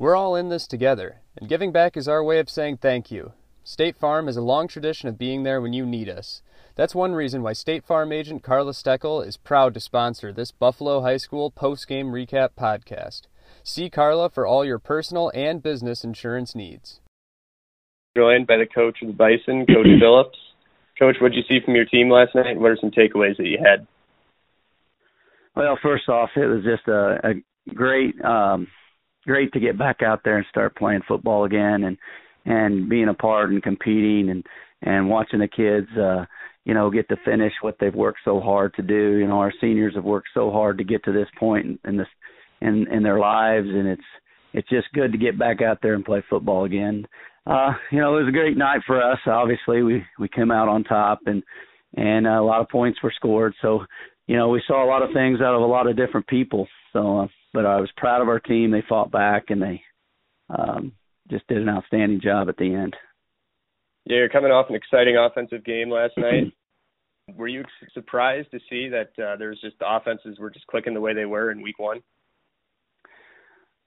We're all in this together, and giving back is our way of saying thank you. State Farm has a long tradition of being there when you need us. That's one reason why State Farm agent Karla Steckel is proud to sponsor this Buffalo High School post-game recap podcast. See Karla for all your personal and business insurance needs. Joined by the coach of the Bison, Coach Phillips. Coach, what did you see from your team last night? What are some takeaways that you had? Well, first off, it was just a, a great, um, great to get back out there and start playing football again, and and being a part and competing and and watching the kids. uh you know, get to finish what they've worked so hard to do. You know, our seniors have worked so hard to get to this point in, in this in in their lives, and it's it's just good to get back out there and play football again. Uh, you know, it was a great night for us. Obviously, we we came out on top, and and a lot of points were scored. So, you know, we saw a lot of things out of a lot of different people. So, uh, but I was proud of our team. They fought back, and they um, just did an outstanding job at the end. Yeah, you're coming off an exciting offensive game last night. were you surprised to see that uh, there's just the offenses were just clicking the way they were in week one?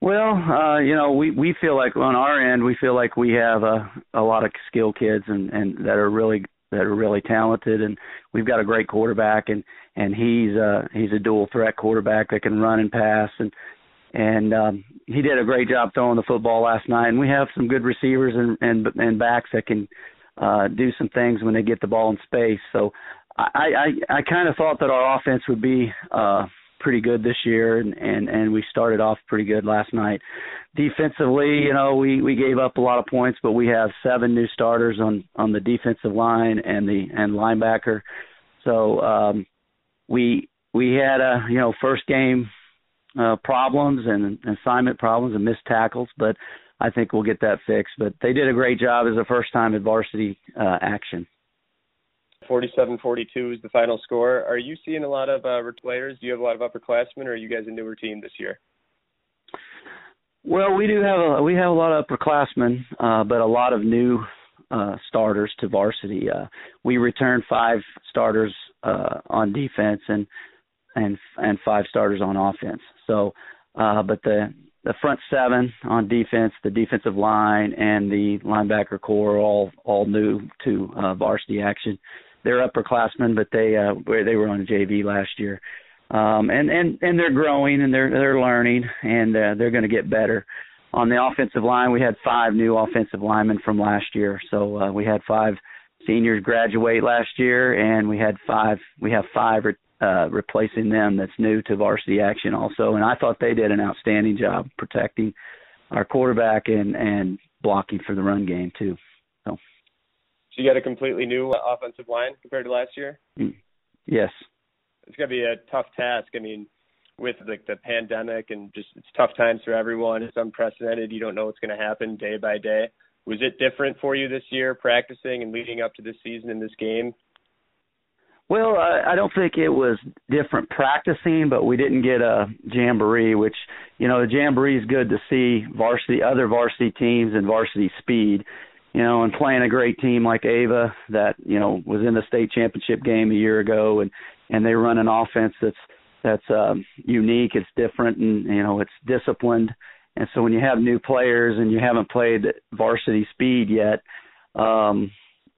Well, uh, you know, we we feel like on our end we feel like we have a a lot of skill kids and and that are really that are really talented and we've got a great quarterback and and he's uh he's a dual threat quarterback that can run and pass and and um he did a great job throwing the football last night and we have some good receivers and and and backs that can uh do some things when they get the ball in space. So I I I kind of thought that our offense would be uh pretty good this year and and and we started off pretty good last night. Defensively, you know, we we gave up a lot of points, but we have seven new starters on on the defensive line and the and linebacker. So um we we had a you know first game uh problems and assignment problems and missed tackles, but I think we'll get that fixed. But they did a great job as a first time at varsity uh action. 47-42 is the final score. Are you seeing a lot of uh, players? Do you have a lot of upperclassmen, or are you guys a newer team this year? Well, we do have a we have a lot of upperclassmen, uh, but a lot of new uh, starters to varsity. Uh, we returned five starters uh, on defense and and and five starters on offense. So, uh, but the the front seven on defense, the defensive line, and the linebacker corps all all new to uh, varsity action they're upperclassmen, but they uh they were on JV last year. Um and and and they're growing and they're they're learning and uh, they're going to get better. On the offensive line, we had five new offensive linemen from last year. So uh, we had five seniors graduate last year and we had five we have five uh replacing them that's new to varsity action also and I thought they did an outstanding job protecting our quarterback and and blocking for the run game too. So you got a completely new offensive line compared to last year. Mm. Yes, it's gonna be a tough task. I mean, with like the pandemic and just it's tough times for everyone. It's unprecedented. You don't know what's going to happen day by day. Was it different for you this year, practicing and leading up to this season in this game? Well, I, I don't think it was different practicing, but we didn't get a jamboree, which you know the jamboree is good to see varsity, other varsity teams and varsity speed you know, and playing a great team like Ava that you know was in the state championship game a year ago, and and they run an offense that's that's um, unique, it's different, and you know it's disciplined. And so when you have new players and you haven't played varsity speed yet, um,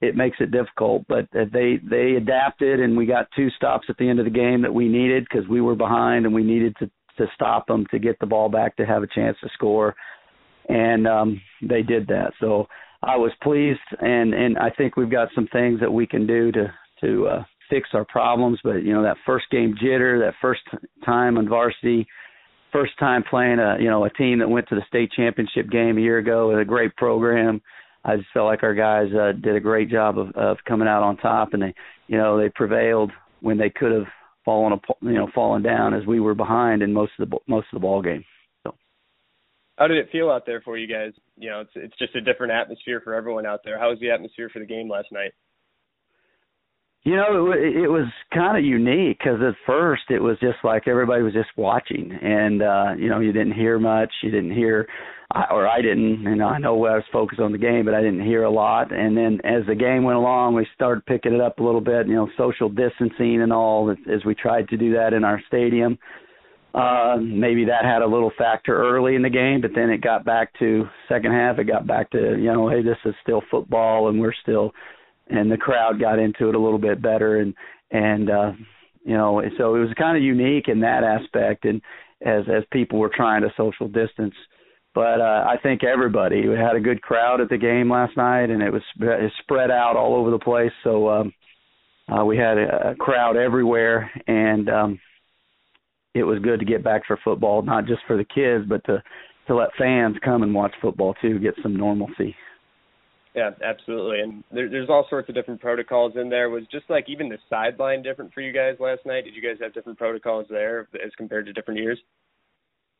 it makes it difficult. But they they adapted, and we got two stops at the end of the game that we needed because we were behind, and we needed to to stop them to get the ball back to have a chance to score, and um, they did that. So I was pleased, and and I think we've got some things that we can do to to uh, fix our problems. But you know that first game jitter, that first time on varsity, first time playing a you know a team that went to the state championship game a year ago with a great program. I just felt like our guys uh, did a great job of, of coming out on top, and they you know they prevailed when they could have fallen you know fallen down as we were behind in most of the most of the ball game how did it feel out there for you guys? You know, it's it's just a different atmosphere for everyone out there. How was the atmosphere for the game last night? You know, it, it was kind of unique because at first it was just like everybody was just watching, and uh, you know, you didn't hear much. You didn't hear, or I didn't. You know, I know I was focused on the game, but I didn't hear a lot. And then as the game went along, we started picking it up a little bit. You know, social distancing and all as we tried to do that in our stadium maybe that had a little factor early in the game, but then it got back to second half. It got back to you know, hey, this is still football, and we're still, and the crowd got into it a little bit better, and and uh, you know, so it was kind of unique in that aspect, and as as people were trying to social distance. But uh, I think everybody we had a good crowd at the game last night, and it was it spread out all over the place. So um, uh, we had a, a crowd everywhere, and um, it was good to get back for football, not just for the kids, but to to let fans come and watch football too, get some normalcy. Yeah, absolutely. And there, there's all sorts of different protocols in there. Was just like even the sideline different for you guys last night? Did you guys have different protocols there as compared to different years?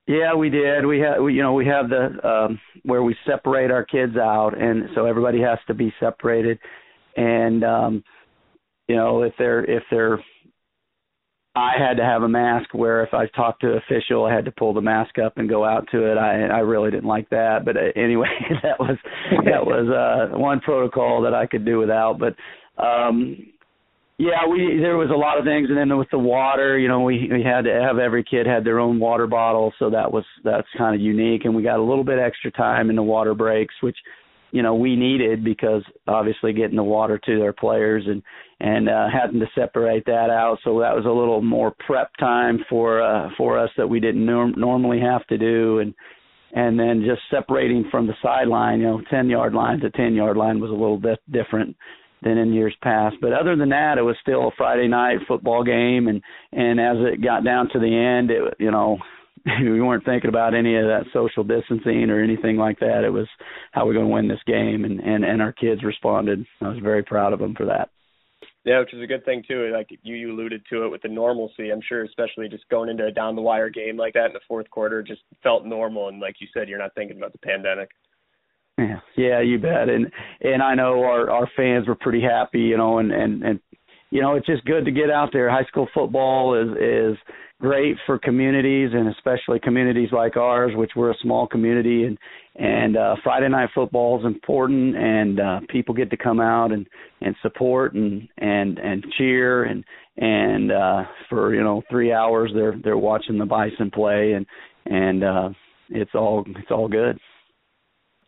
Yeah, we did. We have, we, you know, we have the um, where we separate our kids out, and so everybody has to be separated. And um, you know, if they're if they're I had to have a mask where if I talked to an official, I had to pull the mask up and go out to it. I I really didn't like that, but uh, anyway, that was that was uh one protocol that I could do without. But um yeah, we there was a lot of things, and then with the water, you know, we we had to have every kid had their own water bottle, so that was that's kind of unique, and we got a little bit extra time in the water breaks, which you know we needed because obviously getting the water to their players and and uh, having to separate that out. So that was a little more prep time for uh, for us that we didn't norm- normally have to do, and and then just separating from the sideline, you know, ten yard line to ten yard line was a little bit different than in years past. But other than that, it was still a Friday night football game, and and as it got down to the end, it you know we weren't thinking about any of that social distancing or anything like that. It was how we're going to win this game, and and and our kids responded. I was very proud of them for that. Yeah, which is a good thing too. Like you, you alluded to it with the normalcy. I'm sure, especially just going into a down the wire game like that in the fourth quarter, just felt normal. And like you said, you're not thinking about the pandemic. Yeah, yeah, you bet. And and I know our our fans were pretty happy, you know, and and and you know, it's just good to get out there. High school football is is great for communities and especially communities like ours, which we're a small community and and uh Friday night football is important and uh people get to come out and and support and and and cheer and and uh for you know 3 hours they're they're watching the Bison play and and uh it's all it's all good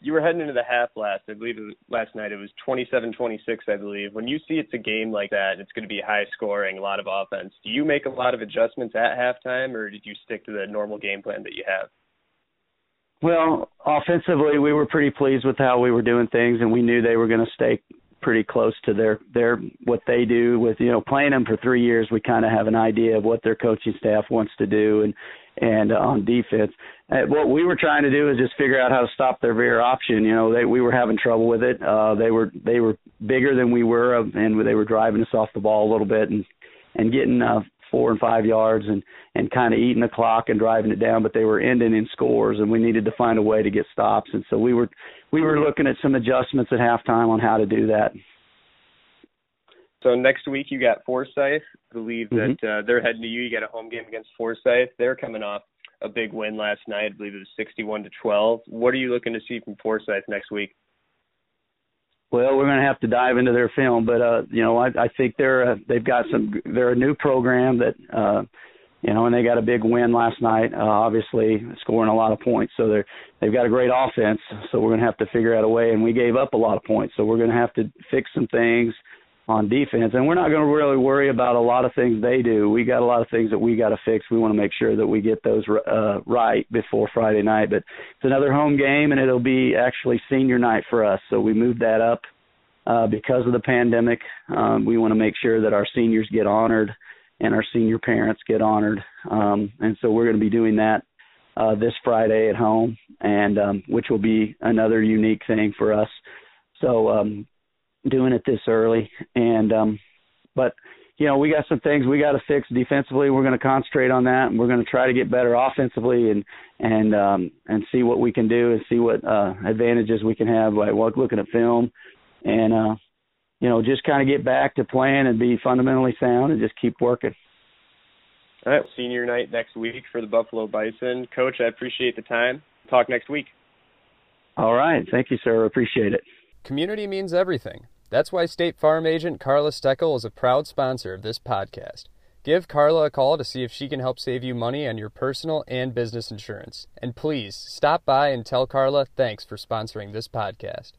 you were heading into the half last. I believe last night it was 27-26, I believe. When you see it's a game like that, it's going to be high scoring, a lot of offense. Do you make a lot of adjustments at halftime, or did you stick to the normal game plan that you have? Well, offensively, we were pretty pleased with how we were doing things, and we knew they were going to stay pretty close to their their what they do with you know playing them for three years we kind of have an idea of what their coaching staff wants to do and and uh, on defense. Uh, what we were trying to do is just figure out how to stop their veer option. You know, they we were having trouble with it. Uh, they were they were bigger than we were, uh, and they were driving us off the ball a little bit and and getting uh, four and five yards and and kind of eating the clock and driving it down. But they were ending in scores, and we needed to find a way to get stops. And so we were we were looking at some adjustments at halftime on how to do that. So next week you got Forsyth. I believe that mm-hmm. uh, they're heading to you. You got a home game against Forsyth. They're coming off a big win last night. I believe it was 61 to 12. What are you looking to see from Forsyth next week? Well, we're going to have to dive into their film, but uh, you know, I, I think they're uh, they've got some. They're a new program that, uh, you know, and they got a big win last night. Uh, obviously, scoring a lot of points, so they're they've got a great offense. So we're going to have to figure out a way, and we gave up a lot of points, so we're going to have to fix some things on defense. And we're not going to really worry about a lot of things they do. We got a lot of things that we got to fix. We want to make sure that we get those uh, right before Friday night. But it's another home game, and it'll be actually senior night for us. So we moved that up uh, because of the pandemic. Um, we want to make sure that our seniors get honored and our senior parents get honored. Um, and so we're going to be doing that uh, this Friday at home, and um, which will be another unique thing for us. So um, doing it this early. And um, but you know we got some things we got to fix defensively. We're going to concentrate on that, and we're going to try to get better offensively and and um, and see what we can do and see what uh, advantages we can have by looking at film and uh, you know just kind of get back to playing and be fundamentally sound and just keep working. All right, senior night next week for the Buffalo Bison. Coach, I appreciate the time. Talk next week. All right. Thank you, sir. Appreciate it. Community means everything. That's why State Farm agent Karla Steckel is a proud sponsor of this podcast. Give Karla a call to see if she can help save you money on your personal and business insurance. And please stop by and tell Karla thanks for sponsoring this podcast.